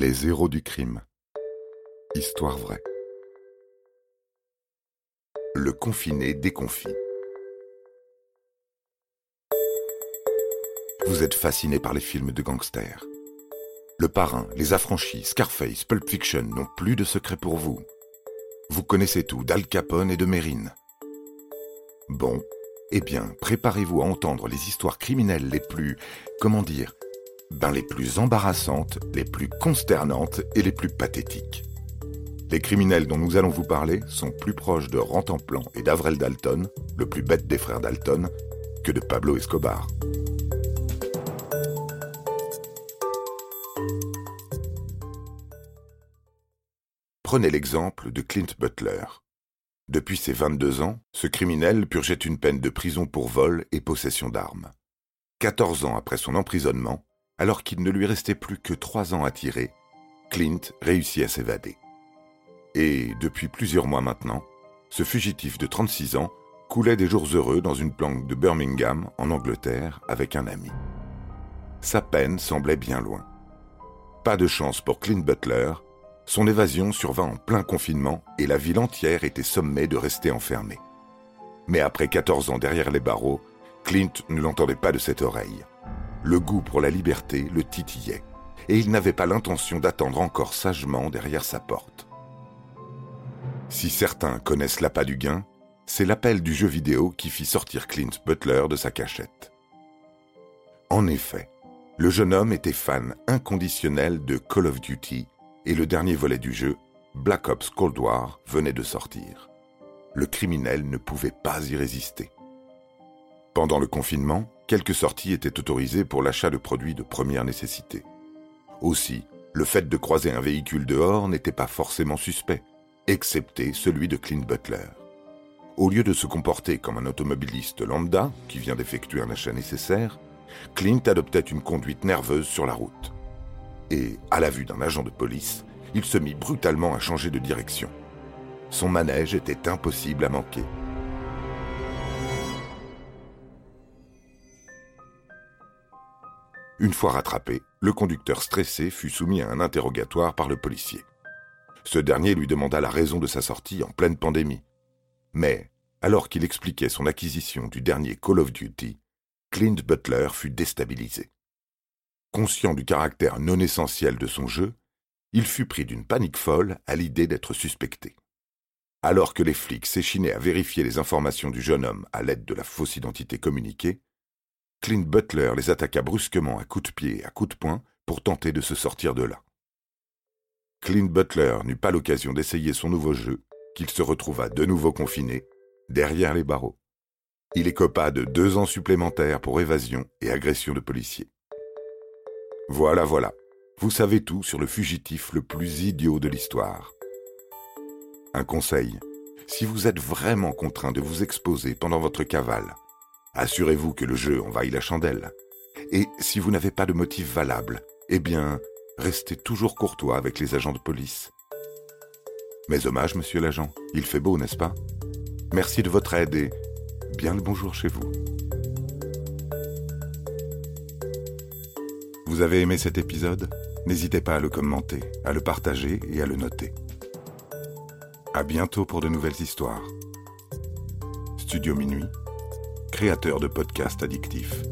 Les héros du crime. Histoire vraie. Le confiné déconfit. Vous êtes fasciné par les films de gangsters. Le Parrain, Les Affranchis, Scarface, Pulp Fiction n'ont plus de secret pour vous. Vous connaissez tout d'Al Capone et de Mérine. Bon, eh bien, préparez-vous à entendre les histoires criminelles les plus, comment dire, ben les plus embarrassantes, les plus consternantes et les plus pathétiques. Les criminels dont nous allons vous parler sont plus proches de Rantanplan et d'Avrel Dalton, le plus bête des frères Dalton, que de Pablo Escobar. Prenez l'exemple de Clint Butler. Depuis ses 22 ans, ce criminel purgeait une peine de prison pour vol et possession d'armes. 14 ans après son emprisonnement, alors qu'il ne lui restait plus que trois ans à tirer, Clint réussit à s'évader. Et depuis plusieurs mois maintenant, ce fugitif de 36 ans coulait des jours heureux dans une planque de Birmingham, en Angleterre, avec un ami. Sa peine semblait bien loin. Pas de chance pour Clint Butler, son évasion survint en plein confinement et la ville entière était sommée de rester enfermée. Mais après 14 ans derrière les barreaux, Clint ne l'entendait pas de cette oreille. Le goût pour la liberté le titillait, et il n'avait pas l'intention d'attendre encore sagement derrière sa porte. Si certains connaissent l'appât du gain, c'est l'appel du jeu vidéo qui fit sortir Clint Butler de sa cachette. En effet, le jeune homme était fan inconditionnel de Call of Duty et le dernier volet du jeu, Black Ops Cold War, venait de sortir. Le criminel ne pouvait pas y résister. Pendant le confinement, quelques sorties étaient autorisées pour l'achat de produits de première nécessité. Aussi, le fait de croiser un véhicule dehors n'était pas forcément suspect, excepté celui de Clint Butler. Au lieu de se comporter comme un automobiliste lambda qui vient d'effectuer un achat nécessaire, Clint adoptait une conduite nerveuse sur la route. Et, à la vue d'un agent de police, il se mit brutalement à changer de direction. Son manège était impossible à manquer. Une fois rattrapé, le conducteur stressé fut soumis à un interrogatoire par le policier. Ce dernier lui demanda la raison de sa sortie en pleine pandémie. Mais, alors qu'il expliquait son acquisition du dernier Call of Duty, Clint Butler fut déstabilisé. Conscient du caractère non essentiel de son jeu, il fut pris d'une panique folle à l'idée d'être suspecté. Alors que les flics s'échinaient à vérifier les informations du jeune homme à l'aide de la fausse identité communiquée, Clint Butler les attaqua brusquement à coups de pied et à coups de poing pour tenter de se sortir de là. Clint Butler n'eut pas l'occasion d'essayer son nouveau jeu, qu'il se retrouva de nouveau confiné, derrière les barreaux. Il écopa de deux ans supplémentaires pour évasion et agression de policiers. Voilà, voilà, vous savez tout sur le fugitif le plus idiot de l'histoire. Un conseil, si vous êtes vraiment contraint de vous exposer pendant votre cavale, Assurez-vous que le jeu envahit la chandelle. Et si vous n'avez pas de motif valable, eh bien, restez toujours courtois avec les agents de police. Mes hommages, monsieur l'agent. Il fait beau, n'est-ce pas? Merci de votre aide et bien le bonjour chez vous. Vous avez aimé cet épisode? N'hésitez pas à le commenter, à le partager et à le noter. À bientôt pour de nouvelles histoires. Studio Minuit créateur de podcasts addictifs.